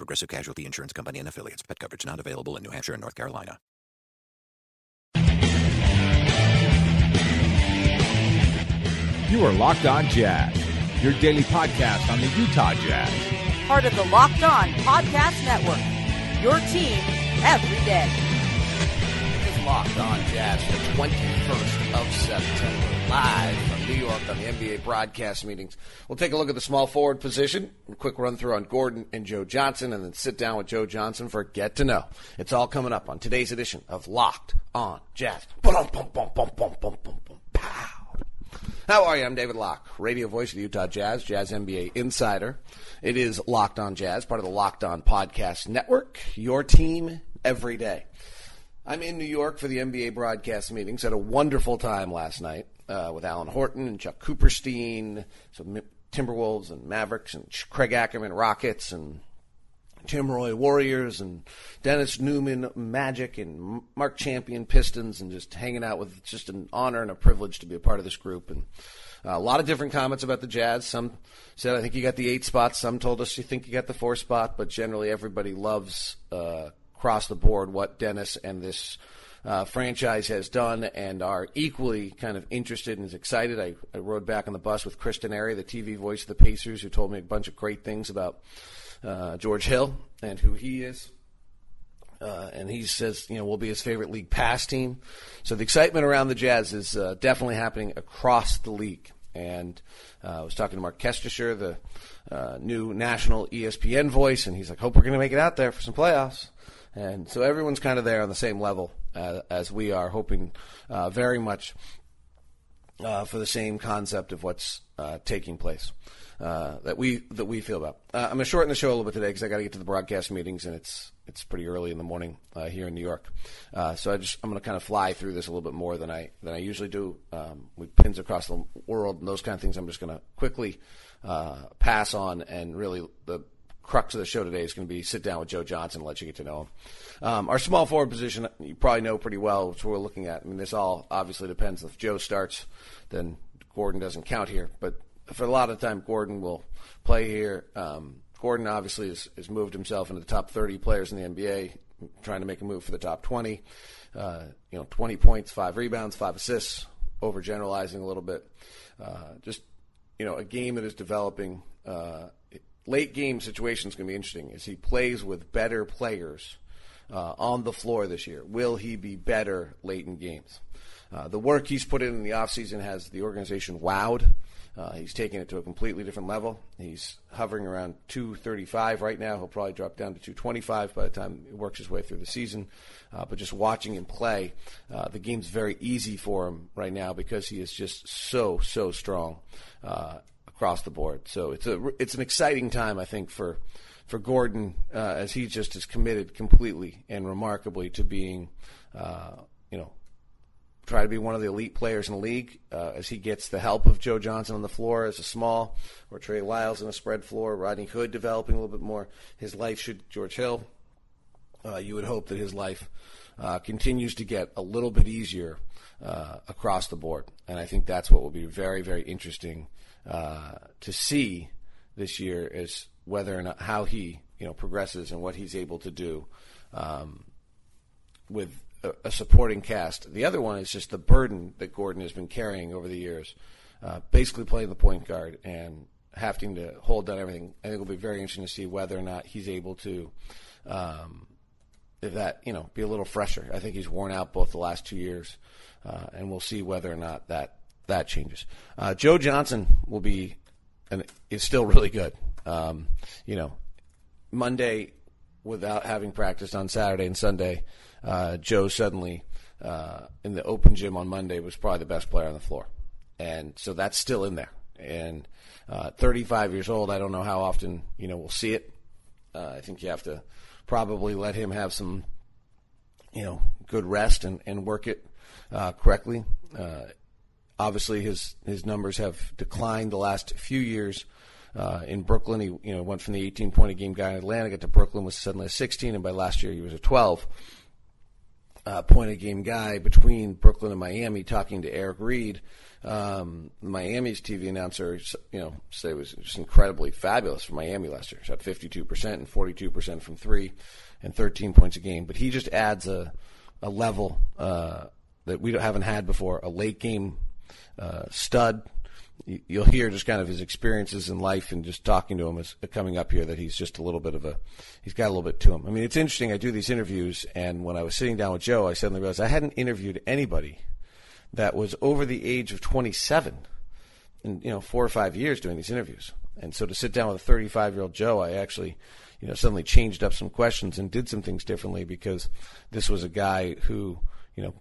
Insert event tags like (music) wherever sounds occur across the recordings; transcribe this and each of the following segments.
Progressive Casualty Insurance Company and affiliates. Pet coverage not available in New Hampshire and North Carolina. You are Locked On Jazz, your daily podcast on the Utah Jazz. Part of the Locked On Podcast Network. Your team every day. Locked On Jazz, the 21st of September, live from New York on the NBA broadcast meetings. We'll take a look at the small forward position, a quick run through on Gordon and Joe Johnson, and then sit down with Joe Johnson for Get to Know. It's all coming up on today's edition of Locked On Jazz. How are you? I'm David Locke, radio voice of the Utah Jazz, Jazz NBA insider. It is Locked On Jazz, part of the Locked On Podcast Network, your team every day. I'm in New York for the NBA broadcast meetings. Had a wonderful time last night uh, with Alan Horton and Chuck Cooperstein, some Timberwolves and Mavericks and Craig Ackerman Rockets and Tim Roye Warriors and Dennis Neumann Magic and Mark Champion Pistons and just hanging out with just an honor and a privilege to be a part of this group and uh, a lot of different comments about the Jazz. Some said I think you got the eight spot. Some told us you think you got the four spot. But generally, everybody loves uh, across the board what Dennis and this uh, franchise has done and are equally kind of interested and excited. I, I rode back on the bus with Chris Denari, the TV voice of the Pacers, who told me a bunch of great things about uh, George Hill and who he is. Uh, and he says, you know, we'll be his favorite league pass team. So the excitement around the Jazz is uh, definitely happening across the league. And uh, I was talking to Mark Kestecher, the uh, new national ESPN voice, and he's like, hope we're going to make it out there for some playoffs. And so everyone's kind of there on the same level uh, as we are, hoping uh, very much uh, for the same concept of what's uh, taking place uh, that we that we feel about. Uh, I'm gonna shorten the show a little bit today because I got to get to the broadcast meetings and it's it's pretty early in the morning here in New York. So I just I'm gonna kind of fly through this a little bit more than I than I usually do. Um, with pins across the world and those kind of things, I'm just gonna quickly pass on and really the crux of the show today is going to be sit down with Joe Johnson and let you get to know him. Um, our small forward position, you probably know pretty well, which we're looking at. I mean, this all obviously depends. If Joe starts, then Gordon doesn't count here. But for a lot of time, Gordon will play here. Um, Gordon obviously has, has moved himself into the top 30 players in the NBA, trying to make a move for the top 20. Uh, you know, 20 points, five rebounds, five assists, overgeneralizing a little bit. Uh, just, you know, a game that is developing. Uh, late game situation is going to be interesting as he plays with better players uh, on the floor this year. Will he be better late in games? Uh, the work he's put in in the offseason has the organization wowed. Uh, he's taking it to a completely different level. He's hovering around 235 right now. He'll probably drop down to 225 by the time he works his way through the season. Uh, but just watching him play, uh, the game's very easy for him right now because he is just so, so strong uh, across the board. So it's a it's an exciting time, I think, for for Gordon uh, as he just is committed completely and remarkably to being, uh, you know, try to be one of the elite players in the league uh, as he gets the help of Joe Johnson on the floor as a small, or Trey Lyles in a spread floor, Rodney Hood developing a little bit more. His life should George Hill. Uh, you would hope that his life uh, continues to get a little bit easier uh, across the board, and I think that's what will be very, very interesting uh, to see this year is whether or not how he you know progresses and what he's able to do um, with a, a, supporting cast. The other one is just the burden that Gordon has been carrying over the years, uh, basically playing the point guard and having to hold down everything. I think it'll be very interesting to see whether or not he's able to. Um, if that you know be a little fresher. I think he's worn out both the last two years, uh, and we'll see whether or not that that changes. Uh, Joe Johnson will be and is still really good. Um, you know, Monday without having practiced on Saturday and Sunday, uh, Joe suddenly uh, in the open gym on Monday was probably the best player on the floor, and so that's still in there. And uh, 35 years old, I don't know how often you know we'll see it. Uh, I think you have to probably let him have some, you know, good rest and, and work it uh, correctly. Uh, obviously, his his numbers have declined the last few years. Uh, in Brooklyn, he you know went from the 18 point a game guy in Atlanta, got to Brooklyn was suddenly a 16, and by last year he was a 12 uh, point a game guy between Brooklyn and Miami. Talking to Eric Reid, um, Miami's TV announcer, you know, said it was just incredibly fabulous for Miami last year. Shot 52 percent and 42 percent from three, and 13 points a game. But he just adds a a level uh, that we haven't had before. A late game uh, stud you'll hear just kind of his experiences in life and just talking to him is coming up here that he's just a little bit of a he's got a little bit to him. I mean, it's interesting. I do these interviews, and when I was sitting down with Joe, I suddenly realized I hadn't interviewed anybody that was over the age of 27 in you know four or five years doing these interviews. And so to sit down with a 35 year old Joe, I actually you know suddenly changed up some questions and did some things differently because this was a guy who you know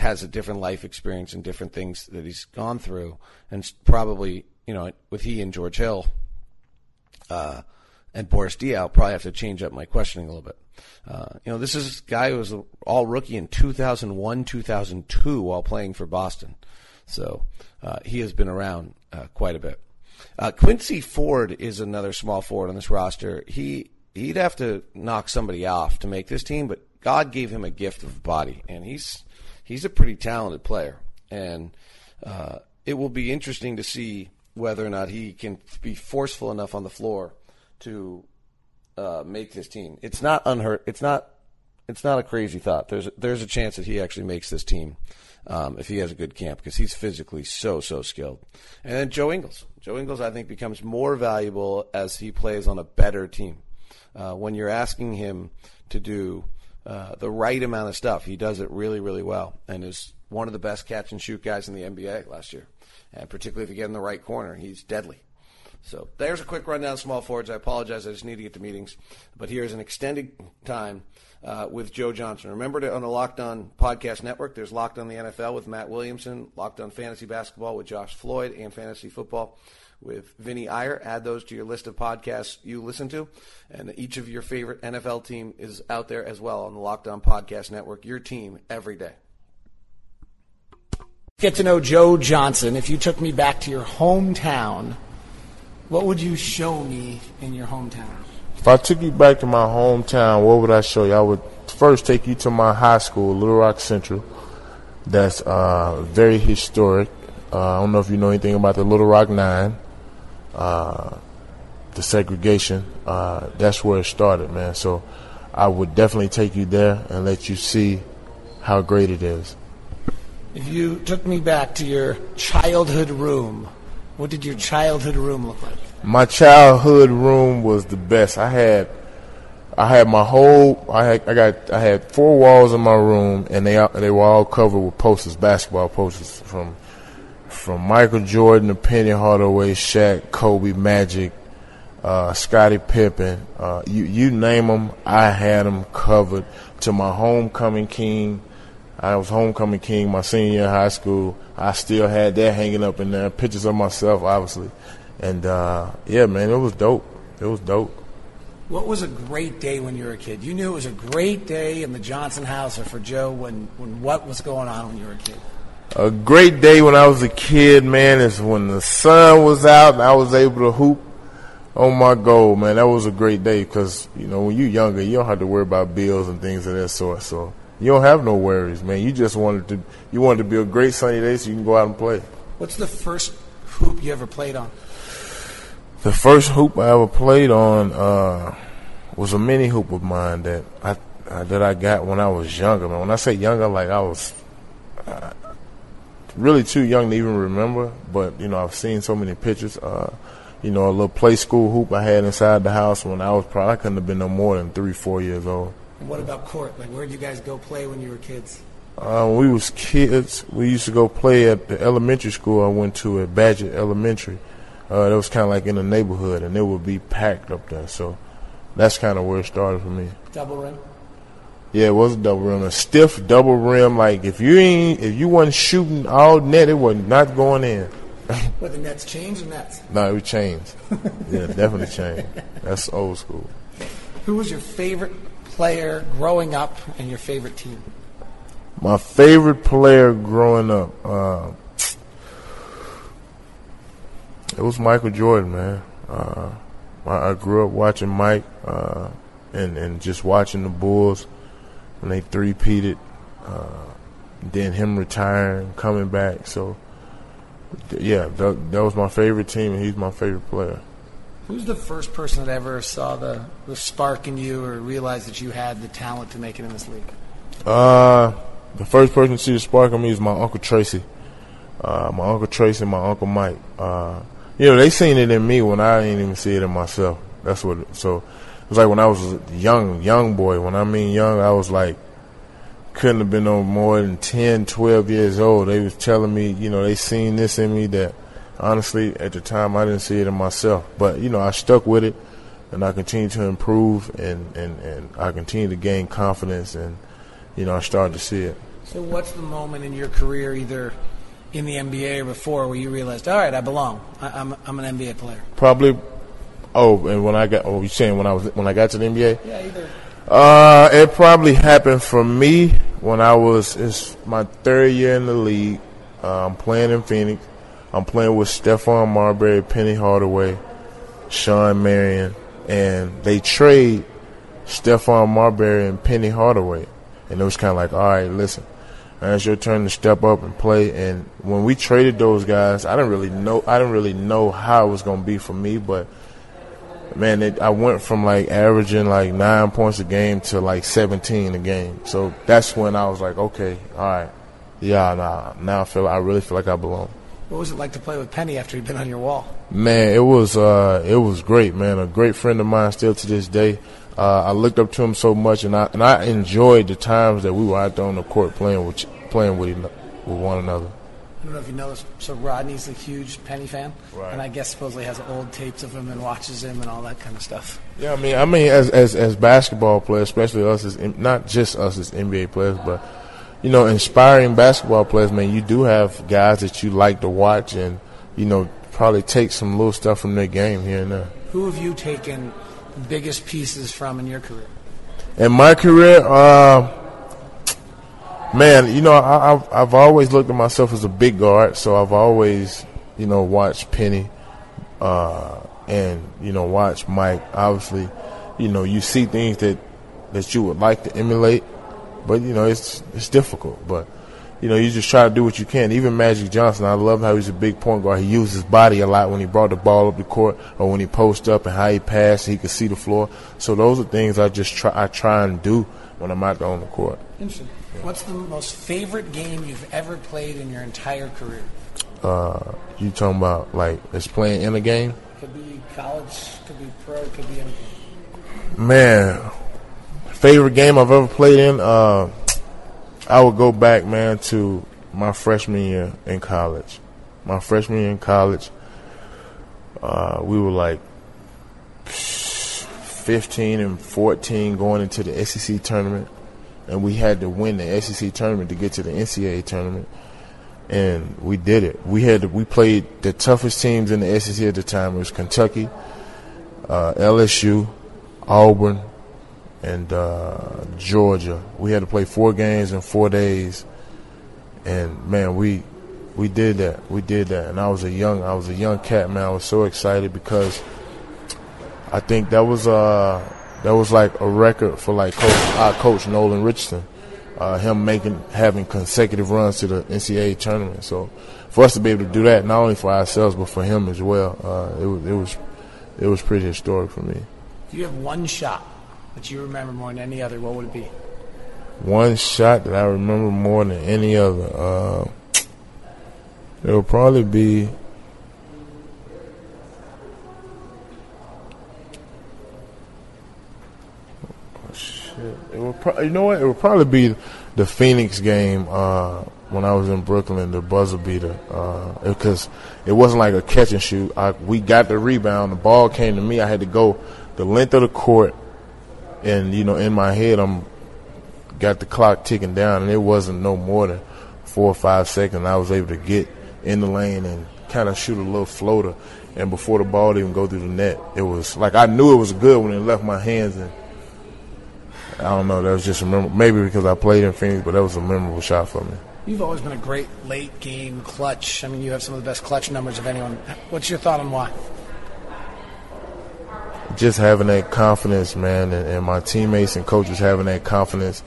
has a different life experience and different things that he's gone through, and probably you know with he and George Hill uh, and Boris Diaw, probably have to change up my questioning a little bit. Uh, you know, this is guy who was all rookie in 2001, 2002 while playing for Boston, so uh, he has been around uh, quite a bit. Uh, Quincy Ford is another small forward on this roster. He he'd have to knock somebody off to make this team, but God gave him a gift of body, and he's he's a pretty talented player, and uh, it will be interesting to see whether or not he can be forceful enough on the floor to uh, make this team. It's not unhurt. It's not. It's not a crazy thought. There's there's a chance that he actually makes this team um, if he has a good camp because he's physically so so skilled. And then Joe Ingles. Joe Ingles, I think, becomes more valuable as he plays on a better team. Uh, when you're asking him to do uh, the right amount of stuff. He does it really, really well, and is one of the best catch and shoot guys in the NBA last year. And particularly if you get in the right corner, he's deadly. So there's a quick rundown of small forwards. I apologize, I just need to get to meetings, but here's an extended time uh, with Joe Johnson. Remember to on the Locked On Podcast Network, there's Locked On the NFL with Matt Williamson, Locked On Fantasy Basketball with Josh Floyd, and Fantasy Football with Vinny Iyer. Add those to your list of podcasts you listen to. And each of your favorite NFL team is out there as well on the Locked On Podcast Network. Your team every day. Get to know Joe Johnson. If you took me back to your hometown, what would you show me in your hometown? If I took you back to my hometown, what would I show you? I would first take you to my high school, Little Rock Central. That's uh, very historic. Uh, I don't know if you know anything about the Little Rock Nine uh, the segregation, uh, that's where it started, man. So I would definitely take you there and let you see how great it is. If you took me back to your childhood room, what did your childhood room look like? My childhood room was the best. I had I had my whole I had I got I had four walls in my room and they they were all covered with posters, basketball posters from from Michael Jordan to Penny Hardaway, Shaq, Kobe, Magic, uh, Scottie Pippen, uh, you you name them, I had them covered. To my homecoming king, I was homecoming king my senior year in high school. I still had that hanging up in there, pictures of myself, obviously, and uh, yeah, man, it was dope. It was dope. What was a great day when you were a kid? You knew it was a great day in the Johnson house or for Joe when, when what was going on when you were a kid? A great day when I was a kid, man, is when the sun was out and I was able to hoop on my goal, man. That was a great day because, you know, when you're younger, you don't have to worry about bills and things of that sort. So you don't have no worries, man. You just wanted to, you wanted to be a great sunny day so you can go out and play. What's the first hoop you ever played on? The first hoop I ever played on uh, was a mini hoop of mine that I that I got when I was younger. Man, when I say younger, like I was uh, really too young to even remember, but you know I've seen so many pictures. Uh, you know, a little play school hoop I had inside the house when I was probably I couldn't have been no more than three, four years old. And what about court? Like, where did you guys go play when you were kids? Uh, when we was kids, we used to go play at the elementary school I went to at Badgett Elementary. Uh, that was kind of like in the neighborhood, and it would be packed up there. So that's kind of where it started for me. Double rim. Yeah, it was a double rim, a stiff double rim. Like if you ain't, if you wasn't shooting all net, it was not going in. (laughs) But the nets changed or nets? no, it changed. yeah, definitely changed. That's old school. Who was your favorite player growing up and your favorite team? My favorite player growing up, uh, it was Michael Jordan, man. Uh, I, I, grew up watching Mike uh, and and just watching the Bulls when they three-peated. Uh, then him retiring, coming back. So, yeah, that, that was my favorite team, and he's my favorite player. Who's the first person that ever saw the, the spark in you or realized that you had the talent to make it in this league? Uh, the first person to see the spark in me is my uncle Tracy. Uh, my uncle Tracy and my uncle Mike. Uh, you know, they seen it in me when I didn't even see it in myself. That's what. So it was like when I was a young, young boy. When I mean young, I was like couldn't have been no more than 10, 12 years old. They was telling me, you know, they seen this in me that honestly at the time I didn't see it in myself. But, you know, I stuck with it and I continued to improve and, and, and I continued to gain confidence and, you know, I started to see it. So what's the moment in your career either in the NBA or before where you realized, all right, I belong. I, am I'm, I'm an NBA player. Probably. Oh, and when I got, oh, you saying when I was when I got to the NBA? Yeah, either. Uh, it probably happened for me when I was it's my third year in the league. Uh, I'm playing in Phoenix. I'm playing with Stephon Marbury, Penny Hardaway, Shawn Marion, and they trade Stephon Marbury and Penny Hardaway. And it was kind of like, all right, listen, it's your turn to step up and play. And when we traded those guys, I didn't really know. I didn't really know how it was going to be for me, but man, it, I went from like averaging like nine points a game to like 17 a game. So that's when I was like, okay, all right, yeah, nah, now I feel I really feel like I belong. What was it like to play with Penny after he'd been on your wall? Man, it was uh, it was great, man. A great friend of mine still to this day. Uh, I looked up to him so much, and I and I enjoyed the times that we were out there on the court playing with playing with with one another. I don't know if you know this. So Rodney's a huge Penny fan, right. and I guess supposedly has old tapes of him and watches him and all that kind of stuff. Yeah, I mean, I mean, as as as basketball players, especially us as not just us as NBA players, but you know, inspiring basketball players. Man, you do have guys that you like to watch, and you know, probably take some little stuff from their game here and there. Who have you taken biggest pieces from in your career? In my career, uh, man, you know, I, have I've always looked at myself as a big guard, so I've always, you know, watched Penny, uh, and you know, watch Mike. Obviously, you know, you see things that that you would like to emulate, but you know, it's it's difficult. But you know, you just try to do what you can. Even Magic Johnson, I love how he's a big point guard. He used his body a lot when he brought the ball up the court or when he post up and how he passed. He could see the floor. So those are things I just try I try and do when I'm out there on the court. Interesting. What's the most favorite game you've ever played in your entire career? Uh, you talking about like it's playing in a game? Could be college, could be pro, could be anything. Man, favorite game I've ever played in. Uh, I would go back, man, to my freshman year in college. My freshman year in college, uh, we were like 15 and 14 going into the SEC tournament, and we had to win the SEC tournament to get to the NCAA tournament, and we did it. We had to, we played the toughest teams in the SEC at the time. It was Kentucky, uh, LSU, Auburn, and uh, Georgia. We had to play four games in four days, and man, we we did that. We did that, and I was a young I was a young cat, man. I was so excited because I think that was uh that was like a record for like coach our coach Nolan Richardson. Uh, him making having consecutive runs to the NCAA tournament. So for us to be able to do that, not only for ourselves but for him as well, uh, it was it was it was pretty historic for me. Do you have one shot that you remember more than any other, what would it be? One shot that I remember more than any other. Uh, it would probably be. It would pro- you know what? It would probably be the Phoenix game uh, when I was in Brooklyn, the buzzer beater, because uh, it wasn't like a catch and shoot. I, we got the rebound, the ball came to me. I had to go the length of the court and you know in my head I'm got the clock ticking down, and it wasn't no more than four or five seconds. I was able to get in the lane and kind of shoot a little floater, and before the ball even go through the net, it was like I knew it was good when it left my hands, and I don't know. That was just a memorable. Maybe because I played in Phoenix, but that was a memorable shot for me. You've always been a great late game clutch. I mean, you have some of the best clutch numbers of anyone. What's your thought on why? Just having that confidence, man, and, and my teammates and coaches having that confidence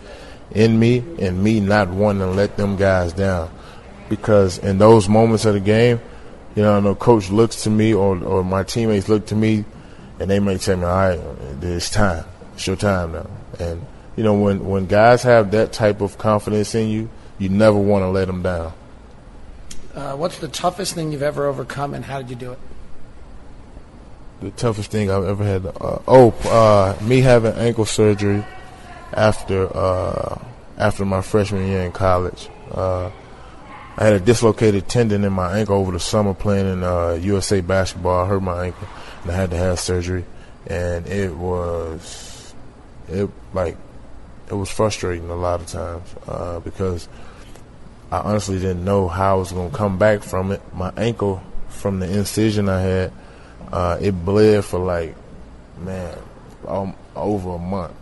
in me, and me not wanting to let them guys down. Because in those moments of the game, you know, I know coach looks to me or, or my teammates look to me, and they may tell me, "All right, it's time. It's your time now." And you know, when when guys have that type of confidence in you, you never want to let them down. Uh, what's the toughest thing you've ever overcome, and how did you do it? The toughest thing I've ever had. Uh, oh, uh, me having ankle surgery after uh, after my freshman year in college. Uh, I had a dislocated tendon in my ankle over the summer playing in USA uh, basketball. I hurt my ankle, and I had to have surgery. And it was, it like, it was frustrating a lot of times uh, because I honestly didn't know how I was to come back from it. My ankle, from the incision I had, uh, it bled for like, man, um, over a month.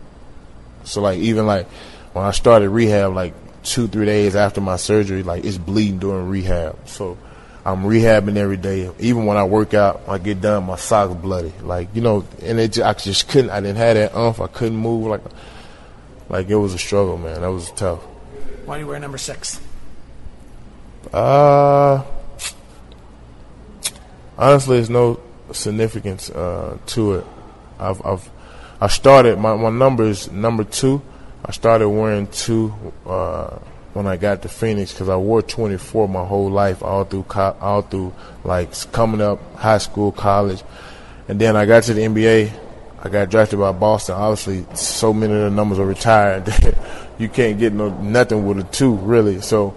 So like even like when I started rehab, like two three days after my surgery, like it's bleeding during rehab. So I'm rehabbing every day. Even when I work out, I get done, my socks bloody. Like you know, and it just, I just couldn't. I didn't have that umph. I couldn't move. Like like it was a struggle, man. That was tough. Why do you wear number six? Uh, honestly, there's no significance uh, to it. I've, I've I started my my number is number two. I started wearing two uh, when I got to Phoenix because I wore 24 my whole life, all through co- all through like coming up, high school, college, and then I got to the NBA. I got drafted by Boston. Obviously, so many of the numbers are retired that (laughs) you can't get no nothing with a two really. So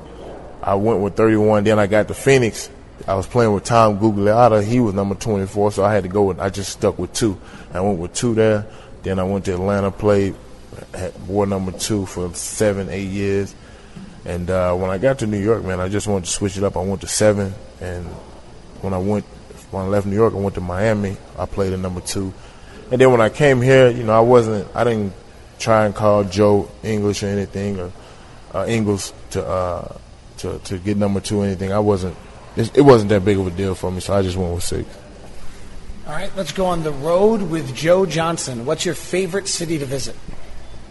I went with 31. Then I got to Phoenix. I was playing with Tom Gugliotta. He was number 24, so I had to go with. I just stuck with two. I went with two there. Then I went to Atlanta, played, had, wore number two for seven, eight years. And uh, when I got to New York, man, I just wanted to switch it up. I went to seven, and when I went, when I left New York, I went to Miami. I played a number two, and then when I came here, you know, I wasn't, I didn't try and call Joe English or anything or uh, Ingles to uh, to to get number two or anything. I wasn't, it wasn't that big of a deal for me, so I just went with six. All right, let's go on the road with Joe Johnson. What's your favorite city to visit?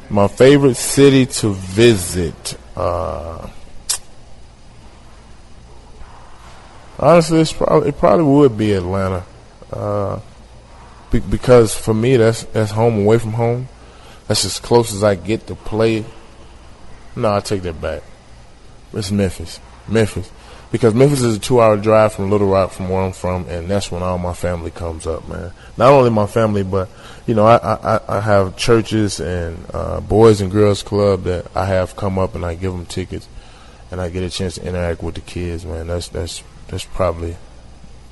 My favorite city to visit. Uh, honestly, probably, it probably would be Atlanta, uh, be, because for me that's that's home away from home. That's as close as I get to play. No, I take that back. It's Memphis. Memphis because Memphis is a two-hour drive from Little Rock, from where I'm from, and that's when all my family comes up, man. Not only my family, but you know, I I, I have churches and uh, boys and girls club that I have come up, and I give them tickets, and I get a chance to interact with the kids, man. That's that's that's probably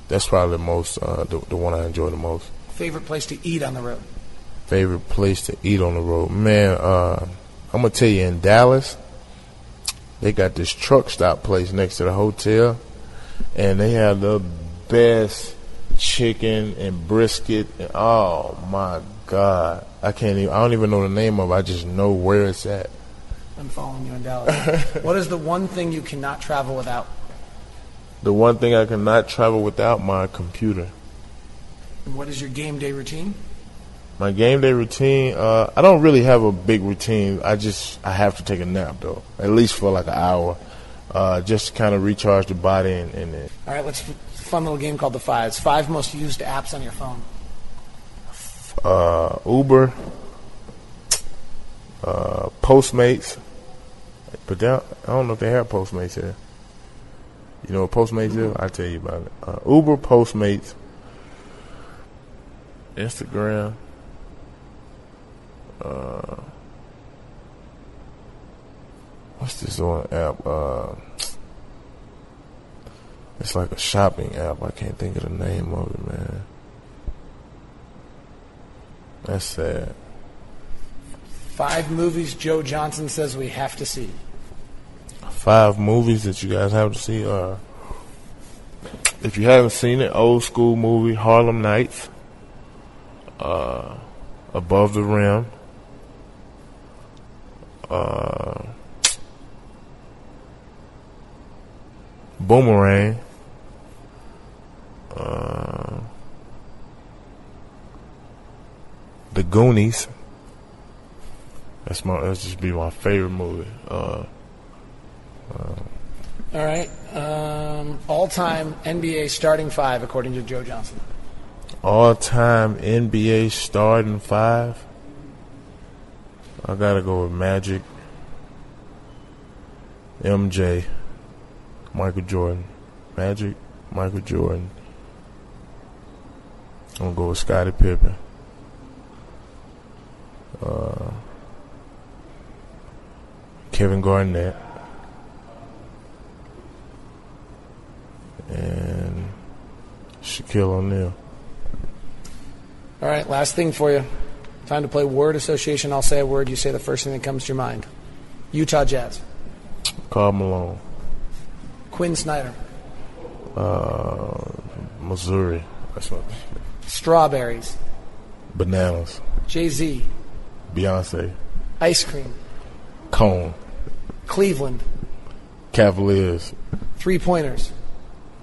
that's probably the most uh, the, the one I enjoy the most. Favorite place to eat on the road? Favorite place to eat on the road, man. Uh, I'm gonna tell you in Dallas. They got this truck stop place next to the hotel, and they have the best chicken and brisket. And, oh my god, I can't even. I don't even know the name of. it. I just know where it's at. I'm following you in Dallas. (laughs) what is the one thing you cannot travel without? The one thing I cannot travel without my computer. And what is your game day routine? My game day routine, uh, I don't really have a big routine. I just I have to take a nap though, at least for like an hour, uh, just to kind of recharge the body and. and All right, let's fun little game called the Fives. Five most used apps on your phone. Uh, Uber, uh, Postmates, but I don't know if they have Postmates here. You know what Postmates is? I'll tell you about it. Uh, Uber, Postmates, Instagram, uh, what's this one app? It's like a shopping app. I can't think of the name of it, man. That's sad. Five movies Joe Johnson says we have to see. Five movies that you guys have to see. Uh, if you haven't seen it, old school movie Harlem Nights, uh, Above the Rim, Uh, Boomerang. Uh, the Goonies. That's my. That's just be my favorite movie. Uh, All right. Um, all-time NBA starting five, according to Joe Johnson. all-time NBA starting five. I gotta go with Magic, MJ, Michael Jordan, Magic, Michael Jordan. I'm gonna go with Scottie Pippen. Uh, Kevin Garnett. And Shaquille O'Neal. All right. Last thing for you. Time to play word association. I'll say a word. You say the first thing that comes to your mind. Utah Jazz. Karl Malone. Quin Snyder. Uh, Missouri. That's what. Strawberries. Bananas. Jay Z. Beyonce. Ice cream. Cone. Cleveland. Cavaliers. Three pointers.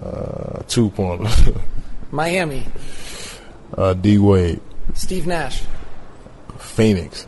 Uh, two pointers. (laughs) Miami. uh, D Wade. Steve Nash. Phoenix.